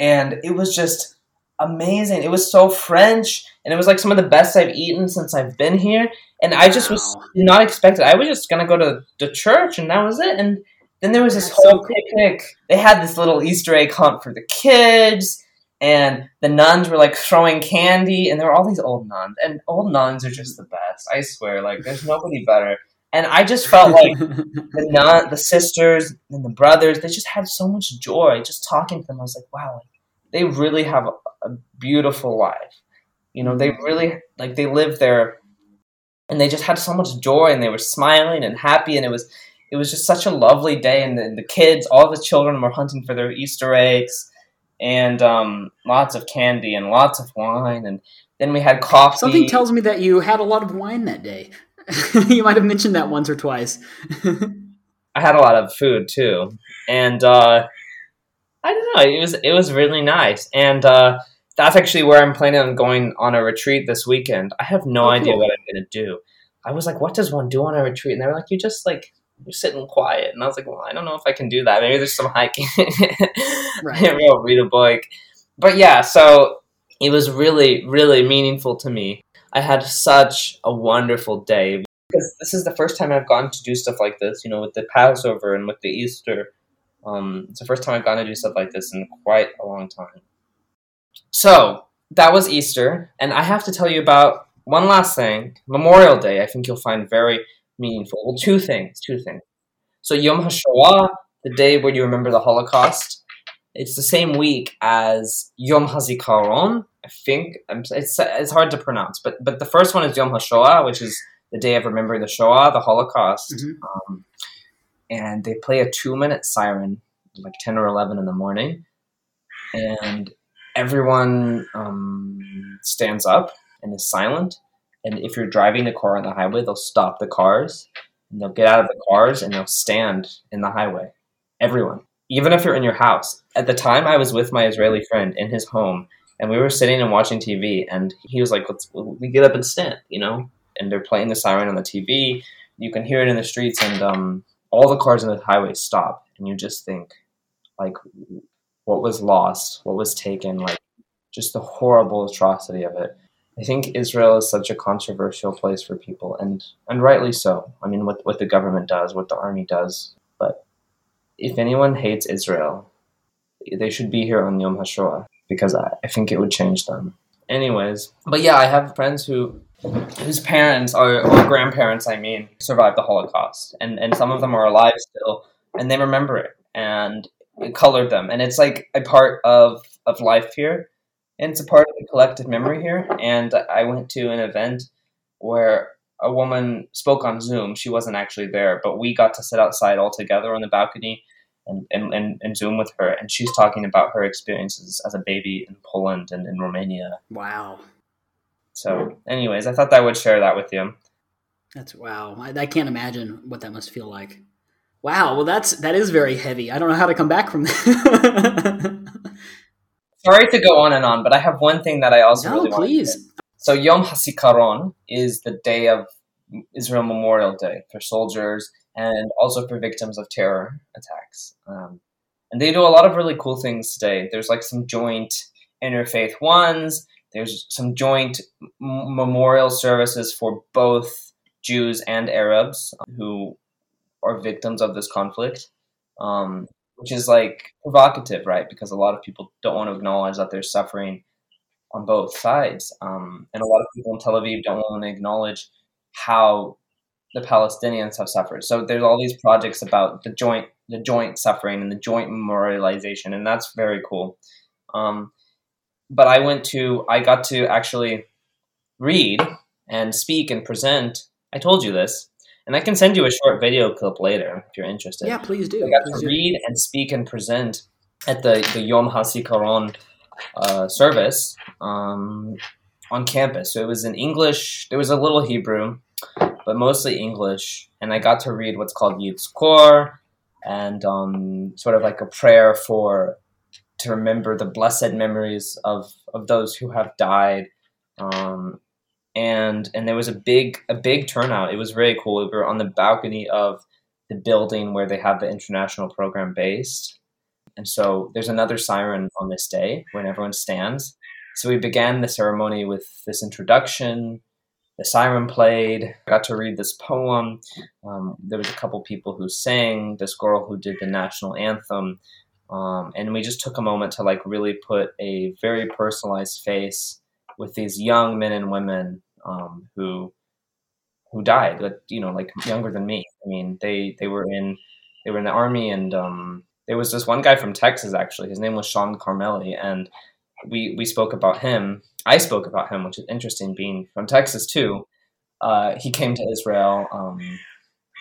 and it was just amazing. It was so French, and it was like some of the best I've eaten since I've been here. And I just was
Wow.
not expected. I was just gonna go to the church, and that was it. And then there was this
That's so
whole
cool.
picnic. They had this little Easter egg hunt for the kids, and the nuns were like throwing candy, and there were all these old nuns, and old nuns are just the best. I swear, like there's nobody better. And I just felt like the nun, the sisters, and the brothers, they just had so much joy just talking to them. I was like, wow, like, they really have a, beautiful life. You know, they really like they live there, and they just had so much joy, and they were smiling and happy, and it was it was just such a lovely day. And the, the kids, all the children were hunting for their Easter eggs, and um, lots of candy and lots of wine, and then we had coffee.
Something tells me that you had a lot of wine that day. you might have mentioned that once or twice.
I had a lot of food too, and uh, I don't know. It was it was really nice, and uh, that's actually where I'm planning on going on a retreat this weekend. I have no
Oh,
idea
cool.
what I'm gonna do. I was like, "What does one do on a retreat?" And they were like, "You just like you're sitting quiet." And I was like, "Well, I don't know if I can do that. Maybe there's some hiking.
Right.
Maybe I'll read a book." But yeah, so it was really really meaningful to me. I had such a wonderful day because this is the first time I've gone to do stuff like this, you know, with the Passover and with the Easter. Um, it's the first time I've gone to do stuff like this in quite a long time. So that was Easter, and I have to tell you about one last thing. Memorial Day, I think you'll find very meaningful. Well, two things, two things. So Yom HaShoah, the day where you remember the Holocaust, it's the same week as Yom HaZikaron. I think it's it's hard to pronounce, but but the first one is Yom HaShoah, which is the day of remembering the Shoah, the Holocaust.
Mhm.
Um, and they play a two minute siren, like 10 or 11 in the morning. And everyone um, stands up and is silent. And if you're driving the car on the highway, they'll stop the cars and they'll get out of the cars and they'll stand in the highway. Everyone. Even if you're in your house. At the time, I was with my Israeli friend in his home and we were sitting and watching TV, and he was like, "Let's we get up and stand," you know. And they're playing the siren on the TV. You can hear it in the streets, and um, all the cars on the highway stop, and you just think, like, what was lost, what was taken, like, just the horrible atrocity of it. I think Israel is such a controversial place for people, and and rightly so. I mean, what what the government does, what the army does, but if anyone hates Israel, they should be here on Yom HaShoah because I, I think it would change them. Anyways, but yeah, I have friends who whose parents or, or grandparents, I mean, survived the Holocaust, and and some of them are alive still, and they remember it, and it colored them, and it's like a part of of life here, and it's a part of the collective memory here. And I went to an event where a woman spoke on Zoom. She wasn't actually there, but we got to sit outside all together on the balcony and, and, and, and Zoom with her. And she's talking about her experiences as a baby in Poland and in Romania.
Wow.
So, anyways, I thought I would share that with you.
That's wow. I, I can't imagine what that must feel like. Wow. Well, that's that is very heavy. I don't know how to come back from that.
Sorry to go on and on, but I have one thing that I also
no,
really want to
please.
So Yom HaZikaron is the day of Israel Memorial Day for soldiers and also for victims of terror attacks. Um, and they do a lot of really cool things today. There's like some joint interfaith ones. There's some joint memorial services for both Jews and Arabs who are victims of this conflict, um, which is like provocative, right? Because a lot of people don't want to acknowledge that they're suffering on both sides. Um, and a lot of people in Tel Aviv don't want to acknowledge how the Palestinians have suffered. So there's all these projects about the joint the joint suffering and the joint memorialization, and that's very cool. Um, but I went to I got to actually read and speak and present. I told you this, and I can send you a short video clip later if you're interested.
Yeah, please do.
I got
Please
to
do.
read and speak and present at the, the Yom HaZikaron uh, service um, on campus. So it was in English. There was a little Hebrew, but mostly English. And I got to read what's called Yizkor, and um, sort of like a prayer for to remember the blessed memories of of those who have died. Um, and and there was a big a big turnout. It was really cool. We were on the balcony of the building where they have the international program based. And so there's another siren on this day when everyone stands. So we began the ceremony with this introduction. The siren played. I got to read this poem. Um, there was a couple people who sang. This girl who did the national anthem, um, and we just took a moment to like really put a very personalized face with these young men and women um, who who died, but you know, like younger than me. I mean, they they were in they were in the army, and um, there was this one guy from Texas actually. His name was Sean Carmeli, and we we spoke about him. I spoke about him, which is interesting, being from Texas too. Uh, he came to Israel, um,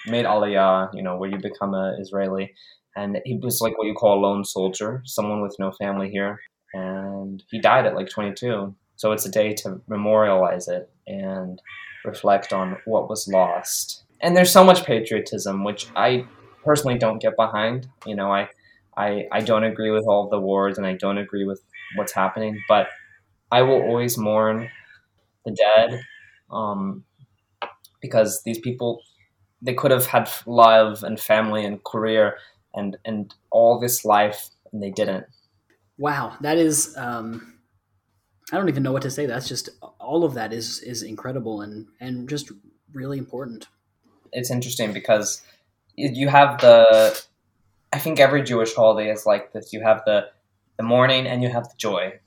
made Aliyah, you know, where you become a Israeli, and he was like what you call a lone soldier, someone with no family here, and he died at like 22. So it's a day to memorialize it and reflect on what was lost. And there's so much patriotism, which I personally don't get behind. You know, I, I, I don't agree with all the wars and I don't agree with what's happening, but I will always mourn the dead um, because these people, they could have had love and family and career and, and all this life and they didn't.
Wow, that is um, I don't even know what to say. That's just all of that is is incredible and and just really important.
It's interesting because you have the I think every Jewish holiday is like this. You have the the mourning and you have the joy.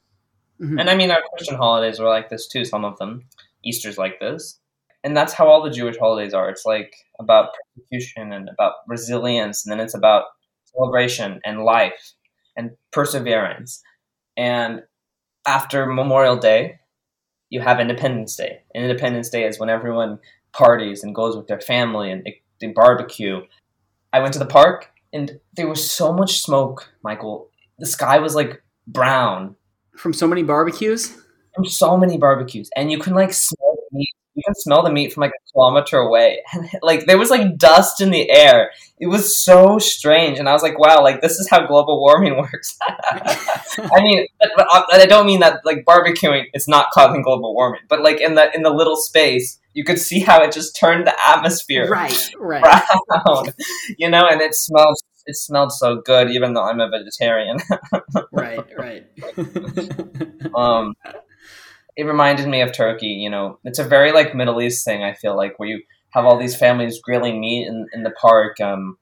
Mm-hmm. And I mean our Christian holidays are like this too, some of them. Easter's like this. And that's how all the Jewish holidays are. It's like about persecution and about resilience and then it's about celebration and life and perseverance. And after Memorial Day, you have Independence Day. And Independence Day is when everyone parties and goes with their family and they barbecue. I went to the park and there was so much smoke, Michael. The sky was like brown.
From so many barbecues?
From so many barbecues. And you can like smell you can smell the meat from like a kilometer away. And like there was like dust in the air. It was so strange. And i was like wow like this is how global warming works. I mean uh, i don't mean that like barbecuing is not causing global warming but like in the in the little space you could see how it just turned the atmosphere
right right.
brown you know and it smelled it smelled so good even though i'm a vegetarian.
Right right.
Um it reminded me of Turkey. You know, it's a very like Middle East thing. I feel like where you have all these families grilling meat in, in the park. Um,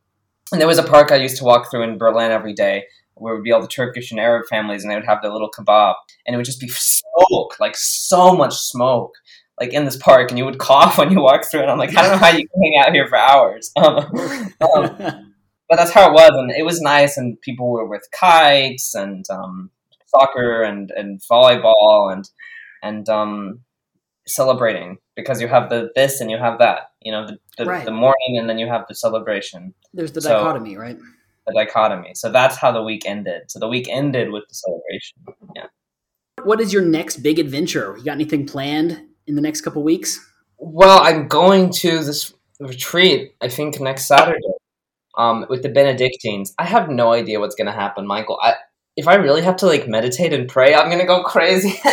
and there was a park I used to walk through in Berlin every day, where it would be all the Turkish and Arab families, and they would have their little kebab, and it would just be smoke, like so much smoke, like in this park, and you would cough when you walk through. And I'm like, I don't know how you can hang out here for hours. Um, um, but that's how it was, and it was nice, and people were with kites and um, soccer and and volleyball and and um, celebrating because you have the this and you have that. You know, the the, right. the mourning and then you have the celebration.
There's the so, dichotomy, right?
The dichotomy. So that's how the week ended. So the week ended with the celebration. Yeah.
What is your next big adventure? You got anything planned in the next couple weeks?
Well, I'm going to this retreat. I think next Saturday. Um, with the Benedictines. I have no idea what's going to happen, Michael. I, if I really have to like meditate and pray, I'm gonna go crazy.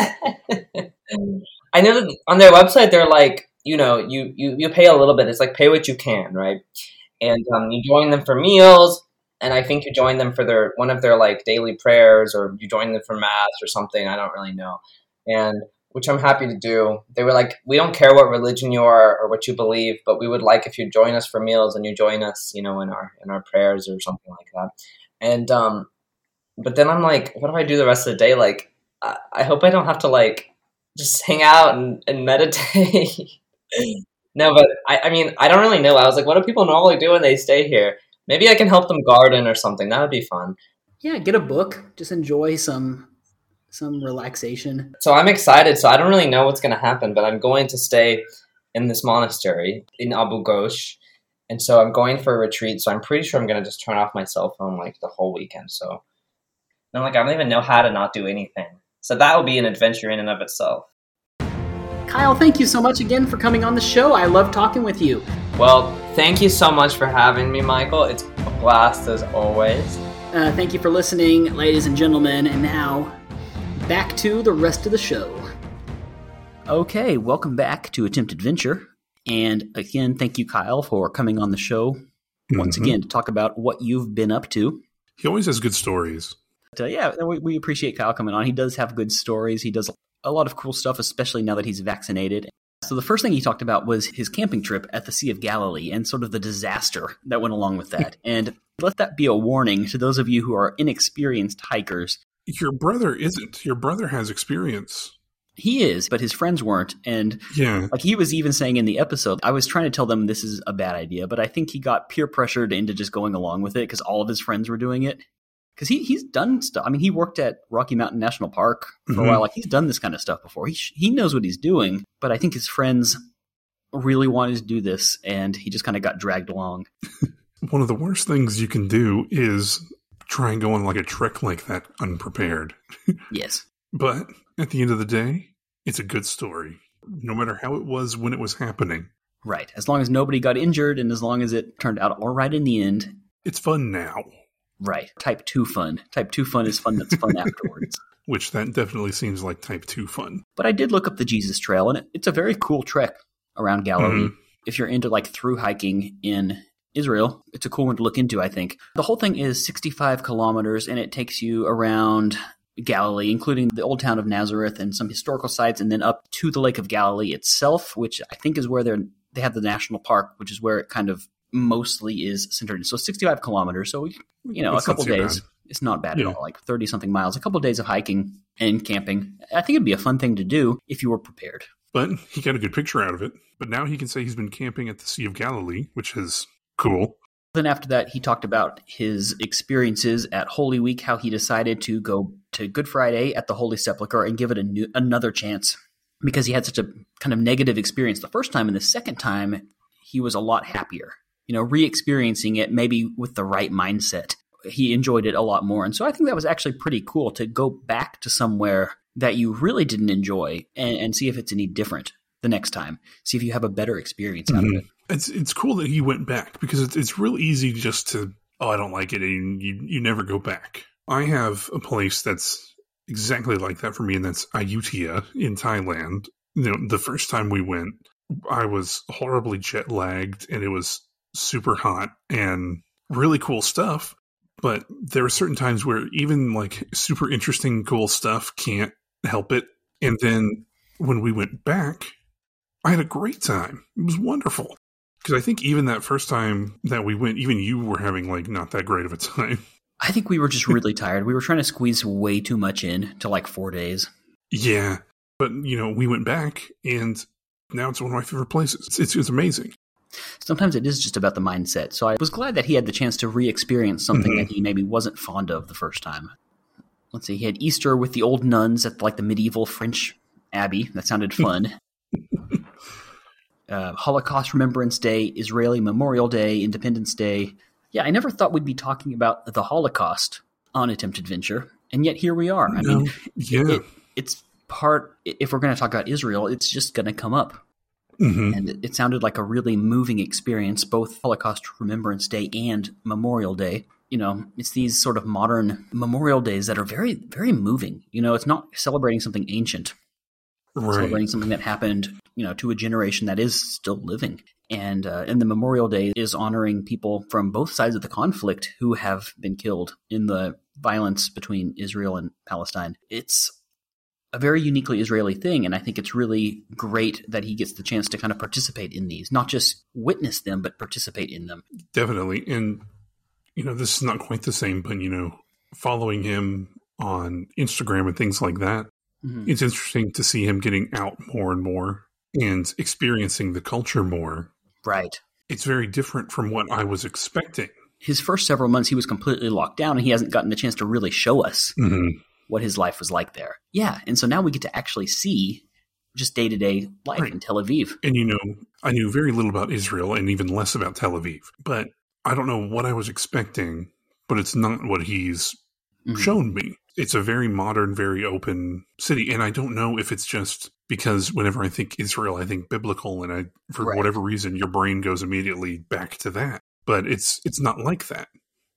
I know that on their website they're like, you know, you, you you pay a little bit. It's like pay what you can, right? And um, you join them for meals, and I think you join them for their one of their like daily prayers, or you join them for mass or something. I don't really know, and which I'm happy to do. They were like, we don't care what religion you are or what you believe, but we would like if you join us for meals and you join us, you know, in our in our prayers or something like that. And um, but then I'm like, what do I do the rest of the day? Like, I, I hope I don't have to like just hang out and, and meditate. no, but I, I mean, I don't really know. I was like, what do people normally do when they stay here? Maybe I can help them garden or something. That would be fun.
Yeah, get a book. Just enjoy some some relaxation.
So I'm excited. So I don't really know what's going to happen, but I'm going to stay in this monastery in Abu Ghosh. And so I'm going for a retreat. So I'm pretty sure I'm going to just turn off my cell phone like the whole weekend. So I'm like, I don't even know how to not do anything. So that will be an adventure in and of itself.
Kyle, thank you so much again for coming on the show. I love talking with you.
Well, Thank you so much for having me, Michael. It's a blast as always.
Uh, thank you for listening, ladies and gentlemen. And now, back to the rest of the show. Okay, welcome back to Attempt Adventure. And again, thank you, Kyle, for coming on the show once
Mhm.
again to talk about what you've been up to.
He always has good stories.
But, uh, yeah, we, we appreciate Kyle coming on. He does have good stories. He does a lot of cool stuff, especially now that he's vaccinated. So the first thing he talked about was his camping trip at the Sea of Galilee and sort of the disaster that went along with that. and let that be a warning to those of you who are inexperienced hikers.
Your brother isn't. Your brother has experience.
He is, but his friends weren't. And
Yeah.
like he was even saying in the episode, I was trying to tell them this is a bad idea, but I think he got peer pressured into just going along with it because all of his friends were doing it. Because he, he's done stuff. I mean, he worked at Rocky Mountain National Park for
Mhm.
a while. Like he's done this kind of stuff before. He sh- he knows what he's doing. But I think his friends really wanted to do this, and he just kind of got dragged along.
One of the worst things you can do is try and go on like a trek like that unprepared.
Yes,
But at the end of the day, it's a good story. No matter how it was when it was happening.
right. As long as nobody got injured, and as long as it turned out all right in the end,
It's fun now.
Right. Type two fun. Type two fun is fun. That's fun afterwards.
Which that definitely seems like type 2 fun.
But I did look up the Jesus Trail, and it, it's a very cool trek around Galilee.
Mhm.
If you're into like through hiking in Israel, it's a cool one to look into, I think. The whole thing is 65 kilometers, and it takes you around Galilee, including the old town of Nazareth and some historical sites, and then up to the Lake of Galilee itself, which I think is where they're they have the national park, which is where it kind of mostly is centered. So 65 kilometers. So you know,
That's
a couple days.
bad.
It's not bad
Yeah.
at all. Like 30 something miles, a couple days of hiking and camping. I think it'd be a fun thing to do if you were prepared.
But he got a good picture out of it. But now he can say he's been camping at the Sea of Galilee, which is cool.
Then after that, he talked about his experiences at Holy Week, how he decided to go to Good Friday at the Holy Sepulchre and give it a new, another chance because he had such a kind of negative experience the first time, and the second time he was a lot happier. You know, re-experiencing it maybe with the right mindset, he enjoyed it a lot more. And so I think that was actually pretty cool to go back to somewhere that you really didn't enjoy and, and see if it's any different the next time. See if you have a better experience out of
Mhm.
it.
It's it's cool that he went back because it's it's real easy just to oh I don't like it and you you never go back. I have a place that's exactly like that for me, and that's Ayutthaya in Thailand. You know, the first time we went, I was horribly jet lagged, and it was super hot and really cool stuff. But there are certain times where even like super interesting, cool stuff can't help it. And then when we went back, I had a great time. It was wonderful. Because I think even that first time that we went, even you were having like not that great of a time.
I think we were just really tired. We were trying to squeeze way too much in to like four days.
Yeah. But, you know, we went back and now it's one of my favorite places. It's, it's, it's amazing.
Sometimes it is just about the mindset. So I was glad that he had the chance to re experience something
Mhm.
that he maybe wasn't fond of the first time. Let's see, he had Easter with the old nuns at like the medieval French abbey. That sounded fun. uh, Holocaust Remembrance Day, Israeli Memorial Day, Independence Day. Yeah, I never thought we'd be talking about the Holocaust on Attempt Adventure, and yet here we are. I
No.
mean,
Yeah.
it, it's part. If we're going to talk about Israel, it's just going to come up,
hmm
and it, it sounded like a really moving experience, both Holocaust Remembrance Day and Memorial Day. You know, it's these sort of modern Memorial Days that are very, very moving. You know, it's not celebrating something ancient
Right.
celebrating something that happened, you know, to a generation that is still living. And uh, and the Memorial Day is honoring people from both sides of the conflict who have been killed in the violence between Israel and Palestine. It's a very uniquely Israeli thing, and I think it's really great that he gets the chance to kind of participate in these, not just witness them, but participate in them.
Definitely. And, you know, this is not quite the same, but, you know, following him on Instagram and things like that,
Mhm.
it's interesting to see him getting out more and more and experiencing the culture more.
Right.
It's very different from what I was expecting.
His first several months, he was completely locked down, and he hasn't gotten the chance to really show us
hmm
what his life was like there. Yeah, and so now we get to actually see just day to day life
Right.
in Tel Aviv.
And, you know, I knew very little about Israel and even less about Tel Aviv, but I don't know what I was expecting, but it's not what he's
Mhm.
shown me. It's a very modern, very open city. And I don't know if it's just because whenever I think Israel, I think biblical, and I for
Right.
whatever reason your brain goes immediately back to that. But it's it's not like that.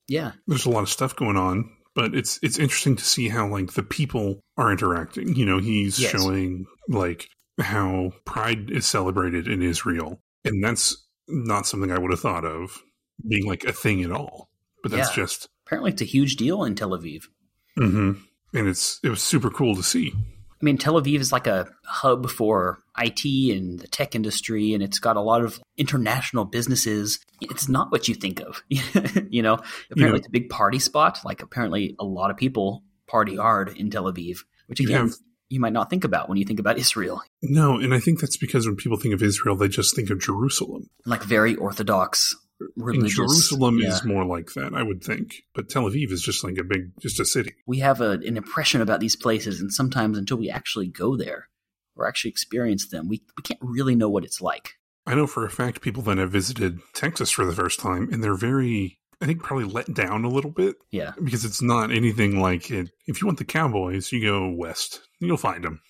Yeah.
There's a lot of stuff going on, but it's it's interesting to see how like the people are interacting. You know, he's
Yes.
showing like how pride is celebrated in Israel, and that's not something I would have thought of being like a thing at all. But that's
Yeah.
just
Apparently, it's a huge deal in Tel Aviv.
hmm and it's it was super cool to see.
I mean, Tel Aviv is like a hub for IT and the tech industry, and it's got a lot of international businesses. It's not what you think of. you know, apparently
Yeah.
it's a big party spot. Like, apparently, a lot of people party hard in Tel Aviv, which again,
have-
you might not think about when you think about Israel.
No, and I think that's because when people think of Israel, they just think of Jerusalem.
Like, very orthodox
And
religious.
Jerusalem
yeah.
is more like that, I would think. But Tel Aviv is just like a big, just a city.
we have a, an impression about these places, and sometimes until we actually go there or actually experience them, we, we can't really know what it's like.
I know for a fact people that have visited Texas for the first time, and they're very, I think, probably let down a little bit
Yeah.
because it's not anything like it. If you want the cowboys, you go west, you'll find them.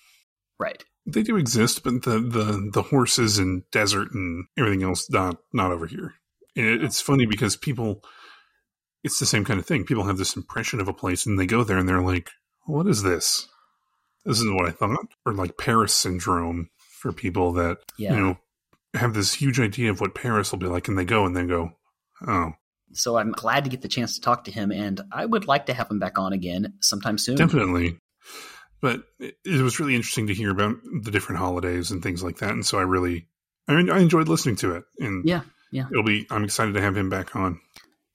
Right.
They do exist, but the the the horses and desert and everything else not not over here. It, it's funny because people, it's the same kind of thing. People have this impression of a place, and they go there, and they're like, "What is this? This isn't what I thought." Or like Paris syndrome for people that
Yeah.
you know have this huge idea of what Paris will be like, and they go and they go, "Oh,
So I'm glad to get the chance to talk to him, and I would like to have him back on again sometime soon.
definitely." But it, it was really interesting to hear about the different holidays and things like that, and so I really, I, I enjoyed listening to it, and
Yeah, yeah.
it'll be. I'm excited to have him back on.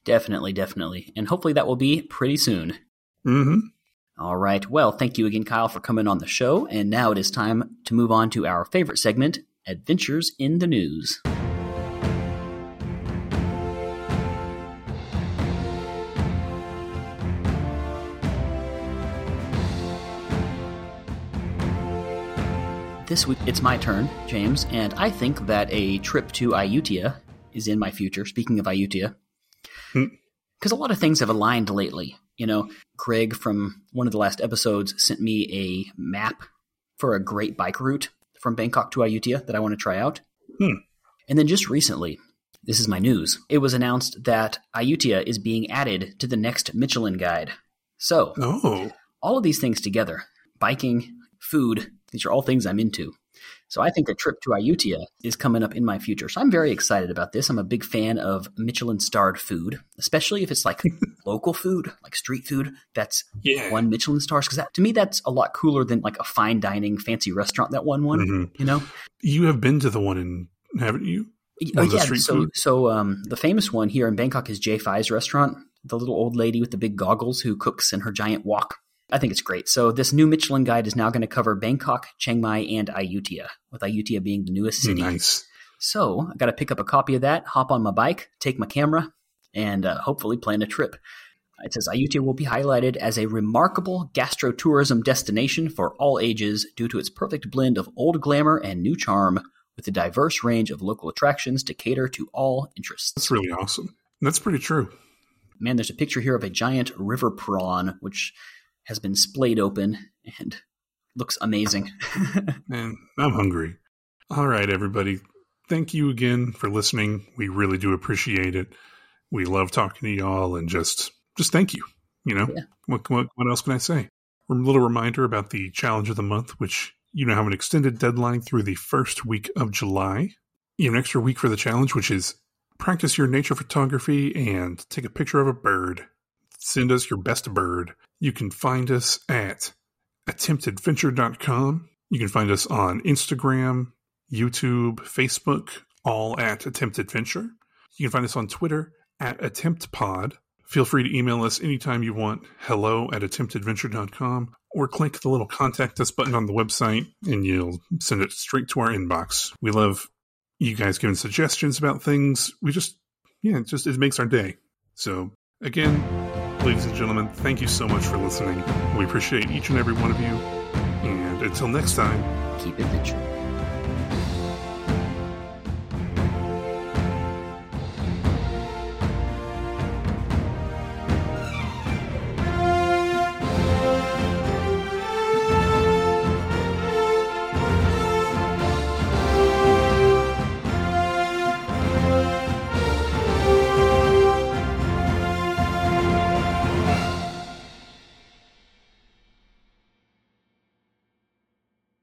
Definitely, definitely. And hopefully that will be pretty soon.
hmm
All right. Well, thank you again, Kyle, for coming on the show. And now it is time to move on to our favorite segment Adventures in the News. This week, it's my turn, James, and I think that a trip to Ayutthaya is in my future. Speaking of Ayutthaya,
Hmm.
because a lot of things have aligned lately. You know, Greg from one of the last episodes sent me a map for a great bike route from Bangkok to Ayutthaya that I want to try out.
Hmm.
And then just recently, this is my news. It was announced that Ayutthaya is being added to the next Michelin guide. So,
Oh,
all of these things together biking, food these are all things I'm into. So I think a trip to Ayutthaya is coming up in my future. So I'm very excited about this. I'm a big fan of Michelin starred food, especially if it's like local food, like street food that's
yeah.
won Michelin stars. Because that, to me, that's a lot cooler than like a fine dining fancy restaurant that won one.
Mhm.
You know?
You have been to the one in, haven't you?
Oh
One
yeah. So
food?
so um, the famous one here in Bangkok is Jay Fai's restaurant. The little old lady with the big goggles who cooks in her giant wok. I think it's great. So this new Michelin guide is now going to cover Bangkok, Chiang Mai, and Ayutthaya, with Ayutthaya being the newest city.
Nice.
So I got to pick up a copy of that, hop on my bike, take my camera, and uh, hopefully plan a trip. It says Ayutthaya will be highlighted as a remarkable gastrotourism destination for all ages due to its perfect blend of old glamour and new charm, with a diverse range of local attractions to cater to all interests.
That's really awesome. That's pretty true.
Man, there's a picture here of a giant river prawn, which has been splayed open and looks amazing.
Man, I'm hungry. All right, everybody. Thank you again for listening. We really do appreciate it. We love talking to y'all and just just thank you. You know,
Yeah.
what, what what else can I say? A little reminder about the challenge of the month, which you know have an extended deadline through the first week of July. You have an extra week for the challenge, which is practice your nature photography and take a picture of a bird. Send us your best bird. You can find us at attemptadventure.com. You can find us on Instagram, YouTube, Facebook, all at Attempt Adventure. You can find us on Twitter at AttemptPod. Feel free to email us anytime you want, hello at attemptadventure.com, or click the little contact us button on the website and you'll send it straight to our inbox. We love you guys giving suggestions about things. We just, yeah, it just, it makes our day. So, again, ladies and gentlemen, thank you so much for listening. We appreciate each and every one of you. And until next time,
Keep adventure.